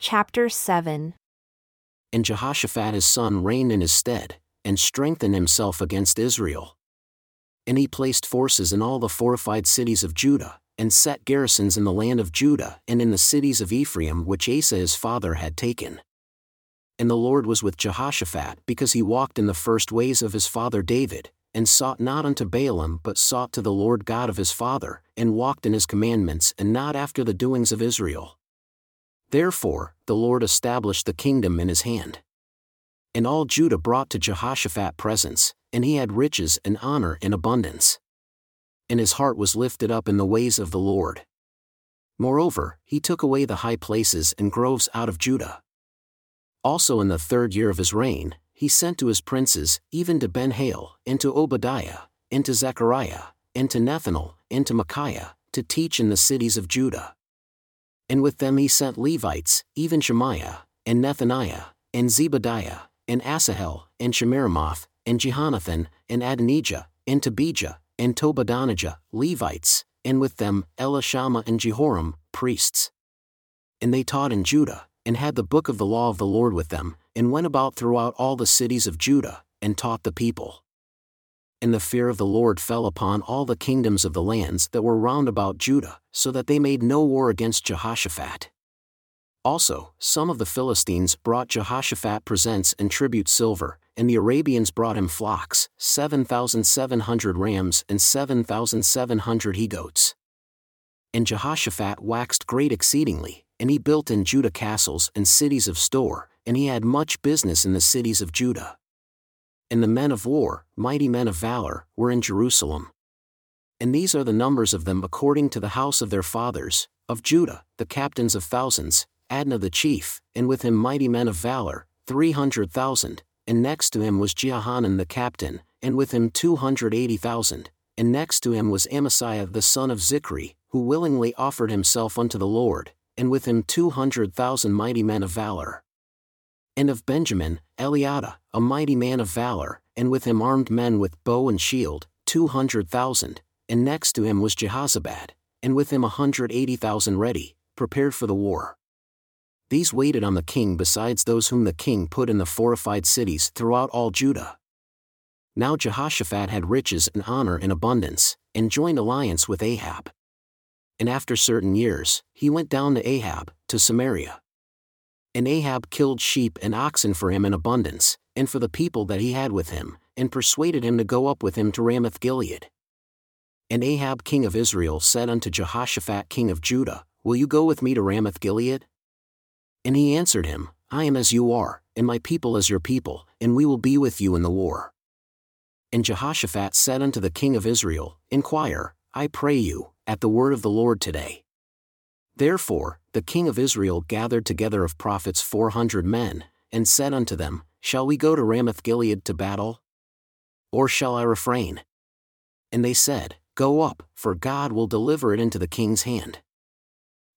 Chapter 7 And Jehoshaphat his son reigned in his stead, and strengthened himself against Israel. And he placed forces in all the fortified cities of Judah, and set garrisons in the land of Judah and in the cities of Ephraim which Asa his father had taken. And the Lord was with Jehoshaphat because he walked in the first ways of his father David, and sought not unto Baalim but sought to the Lord God of his father, and walked in his commandments and not after the doings of Israel. Therefore, the Lord established the kingdom in his hand. And all Judah brought to Jehoshaphat presents, and he had riches and honor in abundance. And his heart was lifted up in the ways of the Lord. Moreover, he took away the high places and groves out of Judah. Also in the third year of his reign, he sent to his princes, even to Ben-Hail, and to Obadiah, and to Zechariah, and to Nethanel, and to Micaiah, to teach in the cities of Judah. And with them he sent Levites, even Shemaiah, and Nethaniah, and Zebadiah, and Asahel, and Shemiramoth, and Jehonathan, and Adonijah, and Tobijah, and Tobadonijah, Levites, and with them Elishama and Jehoram, priests. And they taught in Judah, and had the book of the law of the Lord with them, and went about throughout all the cities of Judah, and taught the people. And the fear of the Lord fell upon all the kingdoms of the lands that were round about Judah, so that they made no war against Jehoshaphat. Also, some of the Philistines brought Jehoshaphat presents and tribute silver, and the Arabians brought him flocks, 7,700 rams and 7,700 he goats. And Jehoshaphat waxed great exceedingly, and he built in Judah castles and cities of store, and he had much business in the cities of Judah. And the men of war, mighty men of valor, were in Jerusalem. And these are the numbers of them according to the house of their fathers, of Judah, the captains of thousands, Adnah the chief, and with him mighty men of valor, three hundred thousand, and next to him was Jehohanan the captain, and with him two hundred eighty thousand, and next to him was Amasiah the son of Zichri, who willingly offered himself unto the Lord, and with him two hundred thousand mighty men of valor. And of Benjamin, Eliada, a mighty man of valor, and with him armed men with bow and shield, two hundred thousand, and next to him was Jehozabad, and with him a hundred eighty thousand ready, prepared for the war. These waited on the king besides those whom the king put in the fortified cities throughout all Judah. Now Jehoshaphat had riches and honor in abundance, and joined alliance with Ahab. And after certain years, he went down to Ahab, to Samaria. And Ahab killed sheep and oxen for him in abundance, and for the people that he had with him, and persuaded him to go up with him to Ramoth Gilead. And Ahab king of Israel said unto Jehoshaphat king of Judah, Will you go with me to Ramoth Gilead? And he answered him, I am as you are, and my people as your people, and we will be with you in the war. And Jehoshaphat said unto the king of Israel, Inquire, I pray you, at the word of the Lord today. Therefore, the king of Israel gathered together of prophets four hundred men, and said unto them, Shall we go to Ramoth Gilead to battle? Or shall I refrain? And they said, Go up, for God will deliver it into the king's hand.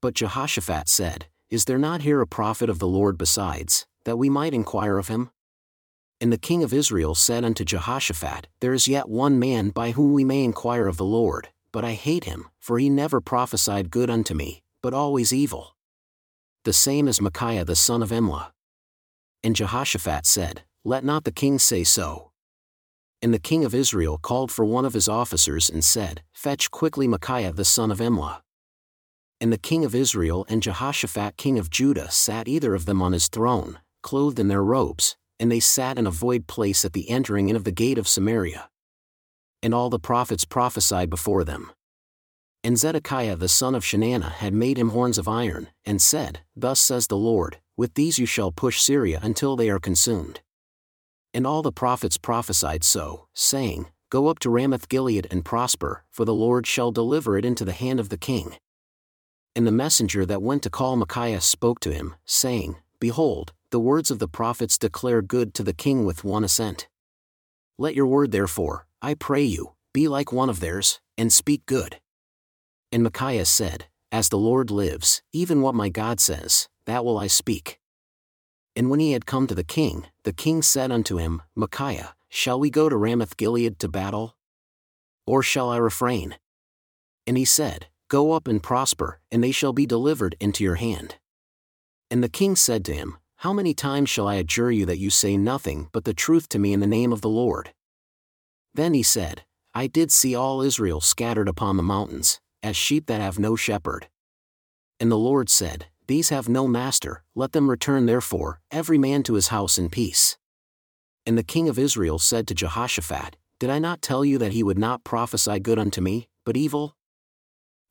But Jehoshaphat said, Is there not here a prophet of the Lord besides, that we might inquire of him? And the king of Israel said unto Jehoshaphat, There is yet one man by whom we may inquire of the Lord, but I hate him, for he never prophesied good unto me, but always evil. The same as Micaiah the son of Imlah. And Jehoshaphat said, Let not the king say so. And the king of Israel called for one of his officers and said, Fetch quickly Micaiah the son of Imlah. And the king of Israel and Jehoshaphat king of Judah sat either of them on his throne, clothed in their robes, and they sat in a void place at the entering in of the gate of Samaria. And all the prophets prophesied before them. And Zedekiah the son of Chenaanah had made him horns of iron, and said, Thus says the Lord, With these you shall push Syria until they are consumed. And all the prophets prophesied so, saying, Go up to Ramoth Gilead and prosper, for the Lord shall deliver it into the hand of the king. And the messenger that went to call Micaiah spoke to him, saying, Behold, the words of the prophets declare good to the king with one assent. Let your word therefore, I pray you, be like one of theirs, and speak good. And Micaiah said, As the Lord lives, even what my God says, that will I speak. And when he had come to the king, the king said unto him, Micaiah, shall we go to Ramoth Gilead to battle? Or shall I refrain? And he said, Go up and prosper, and they shall be delivered into your hand. And the king said to him, How many times shall I adjure you that you say nothing but the truth to me in the name of the Lord? Then he said, I did see all Israel scattered upon the mountains, as sheep that have no shepherd. And the Lord said, These have no master, let them return therefore, every man to his house in peace. And the king of Israel said to Jehoshaphat, Did I not tell you that he would not prophesy good unto me, but evil?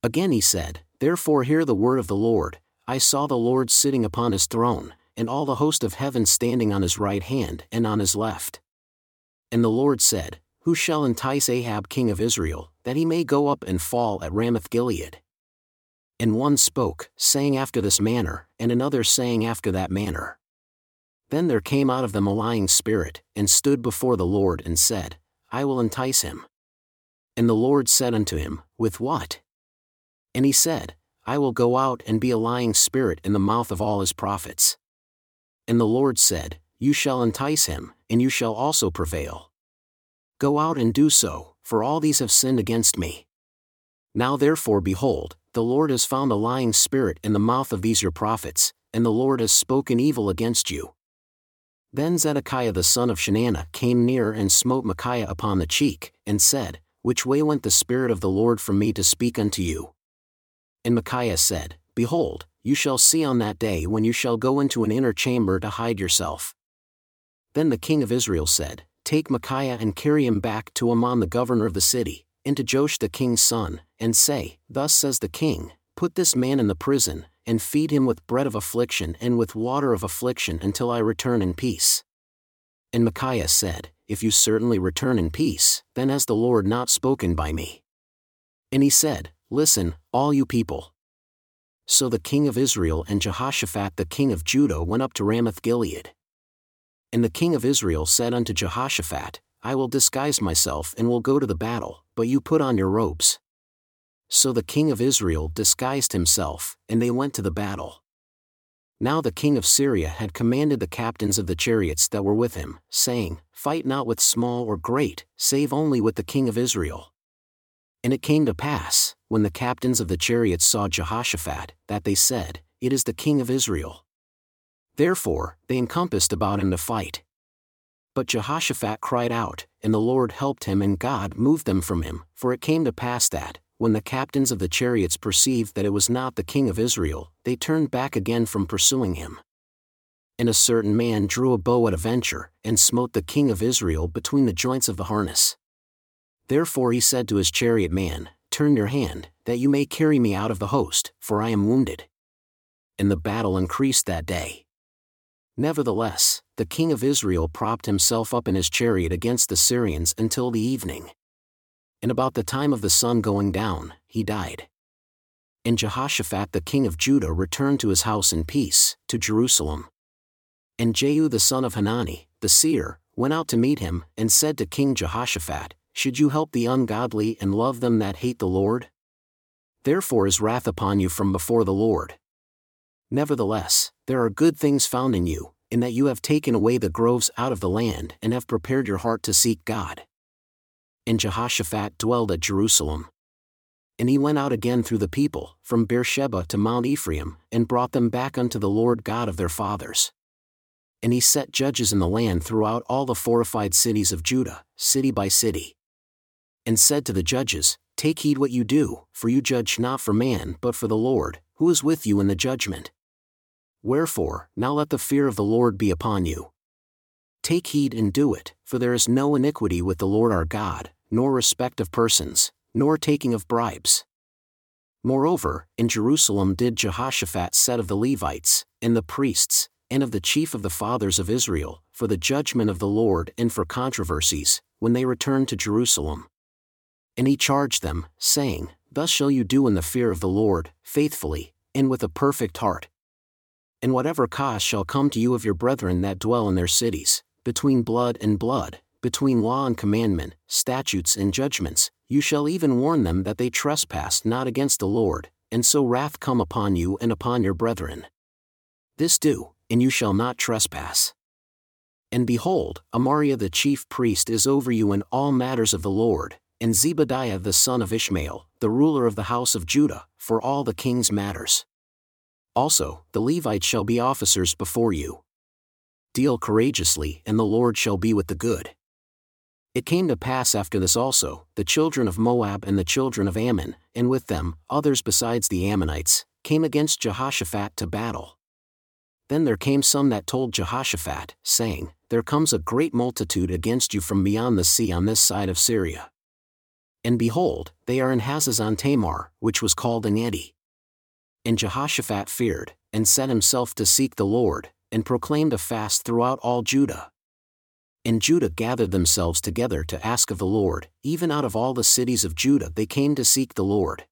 Again he said, Therefore hear the word of the Lord, I saw the Lord sitting upon his throne, and all the host of heaven standing on his right hand and on his left. And the Lord said, Who shall entice Ahab king of Israel, that he may go up and fall at Ramoth Gilead? And one spoke, saying after this manner, and another saying after that manner. Then there came out of them a lying spirit, and stood before the Lord and said, I will entice him. And the Lord said unto him, With what? And he said, I will go out and be a lying spirit in the mouth of all his prophets. And the Lord said, You shall entice him, and you shall also prevail. Go out and do so, for all these have sinned against me. Now therefore, behold, the Lord has found a lying spirit in the mouth of these your prophets, and the Lord has spoken evil against you. Then Zedekiah the son of Chenaanah came near and smote Micaiah upon the cheek, and said, Which way went the Spirit of the Lord from me to speak unto you? And Micaiah said, Behold, you shall see on that day when you shall go into an inner chamber to hide yourself. Then the king of Israel said, Take Micaiah and carry him back to Amon the governor of the city, and to Joash the king's son, and say, Thus says the king, Put this man in the prison, and feed him with bread of affliction and with water of affliction until I return in peace. And Micaiah said, If you certainly return in peace, then has the Lord not spoken by me. And he said, Listen, all you people. So the king of Israel and Jehoshaphat the king of Judah went up to Ramoth Gilead. And the king of Israel said unto Jehoshaphat, I will disguise myself and will go to the battle, but you put on your robes. So the king of Israel disguised himself, and they went to the battle. Now the king of Syria had commanded the captains of the chariots that were with him, saying, Fight not with small or great, save only with the king of Israel. And it came to pass, when the captains of the chariots saw Jehoshaphat, that they said, It is the king of Israel. Therefore, they encompassed about him to fight. But Jehoshaphat cried out, and the Lord helped him, and God moved them from him. For it came to pass that, when the captains of the chariots perceived that it was not the king of Israel, they turned back again from pursuing him. And a certain man drew a bow at a venture, and smote the king of Israel between the joints of the harness. Therefore he said to his chariot man, Turn your hand, that you may carry me out of the host, for I am wounded. And the battle increased that day. Nevertheless, the king of Israel propped himself up in his chariot against the Syrians until the evening and about the time of the sun going down, he died. And Jehoshaphat the king of Judah returned to his house in peace, to Jerusalem. And Jehu the son of Hanani, the seer, went out to meet him, and said to King Jehoshaphat, Should you help the ungodly and love them that hate the Lord? Therefore is wrath upon you from before the Lord. Nevertheless, there are good things found in you, in that you have taken away the groves out of the land and have prepared your heart to seek God and Jehoshaphat dwelled at Jerusalem. And he went out again through the people, from Beersheba to Mount Ephraim, and brought them back unto the Lord God of their fathers. And he set judges in the land throughout all the fortified cities of Judah, city by city. And said to the judges, Take heed what you do, for you judge not for man but for the Lord, who is with you in the judgment. Wherefore, now let the fear of the Lord be upon you. Take heed and do it, for there is no iniquity with the Lord our God, nor respect of persons, nor taking of bribes. Moreover, in Jerusalem did Jehoshaphat set of the Levites, and the priests, and of the chief of the fathers of Israel, for the judgment of the Lord and for controversies, when they returned to Jerusalem. And he charged them, saying, Thus shall you do in the fear of the Lord, faithfully, and with a perfect heart. And whatever cost shall come to you of your brethren that dwell in their cities, between blood and blood, between law and commandment, statutes and judgments, you shall even warn them that they trespass not against the Lord, and so wrath come upon you and upon your brethren. This do, and you shall not trespass. And behold, Amariah the chief priest is over you in all matters of the Lord, and Zebadiah the son of Ishmael, the ruler of the house of Judah, for all the king's matters. Also, the Levites shall be officers before you. Deal courageously, and the Lord shall be with the good. It came to pass after this also, the children of Moab and the children of Ammon, and with them, others besides the Ammonites, came against Jehoshaphat to battle. Then there came some that told Jehoshaphat, saying, There comes a great multitude against you from beyond the sea on this side of Syria. And behold, they are in Hazazon Tamar, which was called Engedi. And Jehoshaphat feared, and set himself to seek the Lord, and proclaimed a fast throughout all Judah and Judah gathered themselves together to ask of the Lord, even out of all the cities of Judah they came to seek the Lord.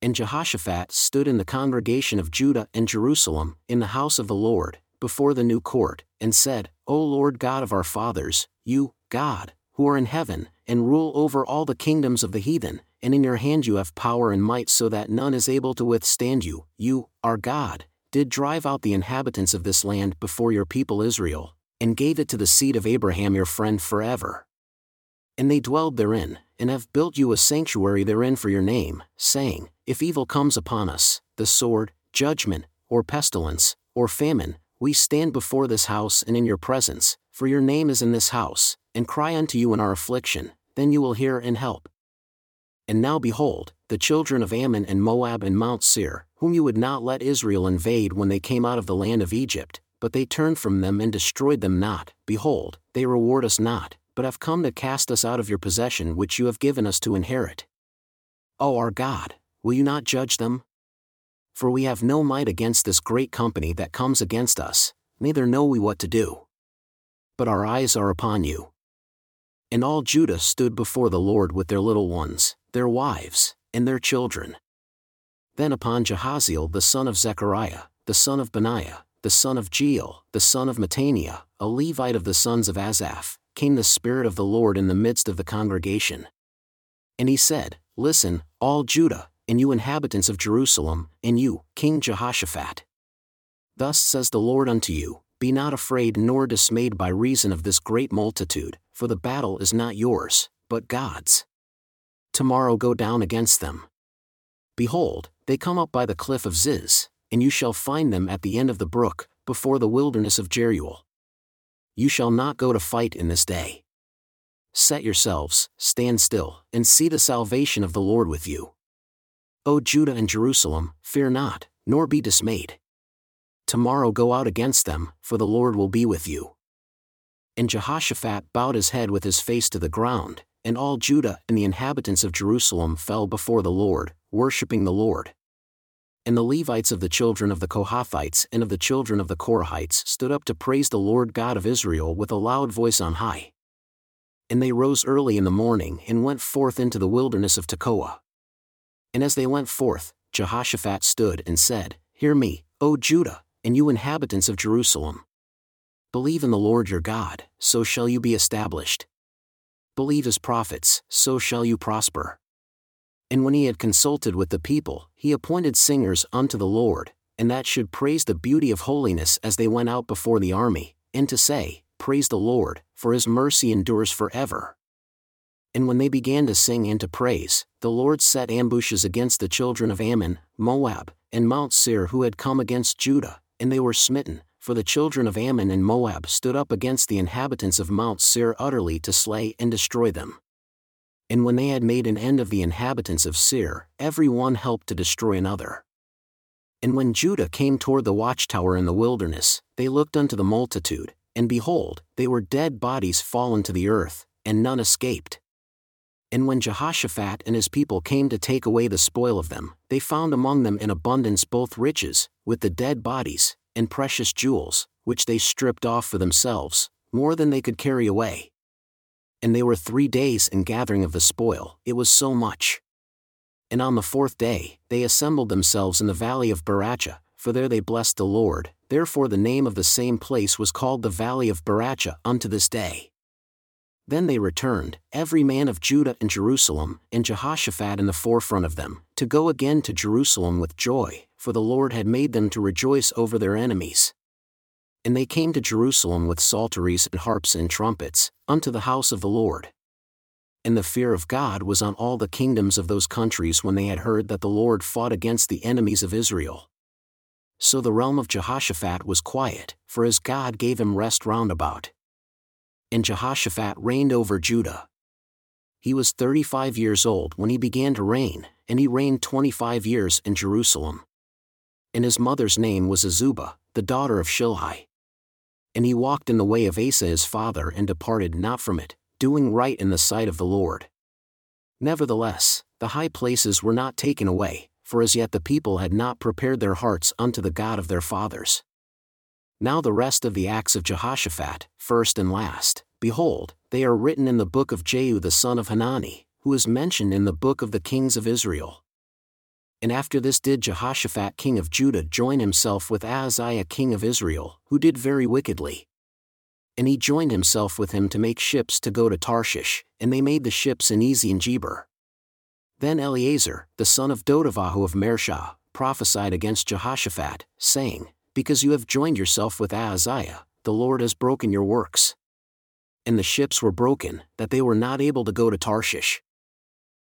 And Jehoshaphat stood in the congregation of Judah and Jerusalem, in the house of the Lord, before the new court, and said, O Lord God of our fathers, you, God, who are in heaven, and rule over all the kingdoms of the heathen, and in your hand you have power and might so that none is able to withstand you, you, our God, did drive out the inhabitants of this land before your people Israel, and gave it to the seed of Abraham your friend forever. And they dwelled therein, and have built you a sanctuary therein for your name, saying, If evil comes upon us, the sword, judgment, or pestilence, or famine, we stand before this house and in your presence, for your name is in this house, and cry unto you in our affliction, then you will hear and help. And now behold, the children of Ammon and Moab and Mount Seir, whom you would not let Israel invade when they came out of the land of Egypt, but they turned from them and destroyed them not. Behold, they reward us not, but have come to cast us out of your possession which you have given us to inherit. O our God, will you not judge them? For we have no might against this great company that comes against us, neither know we what to do. But our eyes are upon you. And all Judah stood before the Lord with their little ones, their wives, and their children. Then upon Jahaziel the son of Zechariah, the son of Benaiah, the son of Jeiel, the son of Mattaniah, a Levite of the sons of Asaph, came the Spirit of the Lord in the midst of the congregation. And he said, Listen, all Judah, and you inhabitants of Jerusalem, and you, King Jehoshaphat. Thus says the Lord unto you Be not afraid nor dismayed by reason of this great multitude, for the battle is not yours, but God's. Tomorrow go down against them. Behold, they come up by the cliff of Ziz, and you shall find them at the end of the brook, before the wilderness of Jeruel. You shall not go to fight in this day. Set yourselves, stand still, and see the salvation of the Lord with you. O Judah and Jerusalem, fear not, nor be dismayed. Tomorrow go out against them, for the Lord will be with you. And Jehoshaphat bowed his head with his face to the ground, and all Judah and the inhabitants of Jerusalem fell before the Lord, worshipping the Lord. And the Levites of the children of the Kohathites and of the children of the Korahites stood up to praise the Lord God of Israel with a loud voice on high. And they rose early in the morning and went forth into the wilderness of Tekoa. And as they went forth, Jehoshaphat stood and said, Hear me, O Judah, and you inhabitants of Jerusalem. Believe in the Lord your God, so shall you be established. Believe his prophets, so shall you prosper. And when he had consulted with the people, he appointed singers unto the Lord, and that should praise the beauty of holiness as they went out before the army, and to say, Praise the Lord, for his mercy endures forever. And when they began to sing and to praise, the Lord set ambushes against the children of Ammon, Moab, and Mount Seir who had come against Judah, and they were smitten, for the children of Ammon and Moab stood up against the inhabitants of Mount Seir utterly to slay and destroy them and when they had made an end of the inhabitants of Seir, every one helped to destroy another. And when Judah came toward the watchtower in the wilderness, they looked unto the multitude, and behold, they were dead bodies fallen to the earth, and none escaped. And when Jehoshaphat and his people came to take away the spoil of them, they found among them in abundance both riches, with the dead bodies, and precious jewels, which they stripped off for themselves, more than they could carry away and they were three days in gathering of the spoil, it was so much. And on the fourth day, they assembled themselves in the valley of Berachah, for there they blessed the Lord, therefore the name of the same place was called the valley of Berachah unto this day. Then they returned, every man of Judah and Jerusalem, and Jehoshaphat in the forefront of them, to go again to Jerusalem with joy, for the Lord had made them to rejoice over their enemies. And they came to Jerusalem with psalteries and harps and trumpets, unto the house of the Lord. And the fear of God was on all the kingdoms of those countries when they had heard that the Lord fought against the enemies of Israel. so the realm of Jehoshaphat was quiet, for his God gave him rest round about. And Jehoshaphat reigned over Judah. He was thirty five years old when he began to reign, and he reigned twenty five years in Jerusalem. And his mother's name was Azubah, the daughter of Shilhi. And he walked in the way of Asa his father and departed not from it, doing right in the sight of the Lord. Nevertheless, the high places were not taken away, for as yet the people had not prepared their hearts unto the God of their fathers. Now the rest of the acts of Jehoshaphat, first and last, behold, they are written in the book of Jehu the son of Hanani, who is mentioned in the book of the kings of Israel. And after this did Jehoshaphat king of Judah join himself with Ahaziah king of Israel, who did very wickedly. And he joined himself with him to make ships to go to Tarshish, and they made the ships in Ezion-Geber. Then Eleazar, the son of Dodavahu of Mareshah, prophesied against Jehoshaphat, saying, Because you have joined yourself with Ahaziah, the Lord has broken your works. And the ships were broken, that they were not able to go to Tarshish.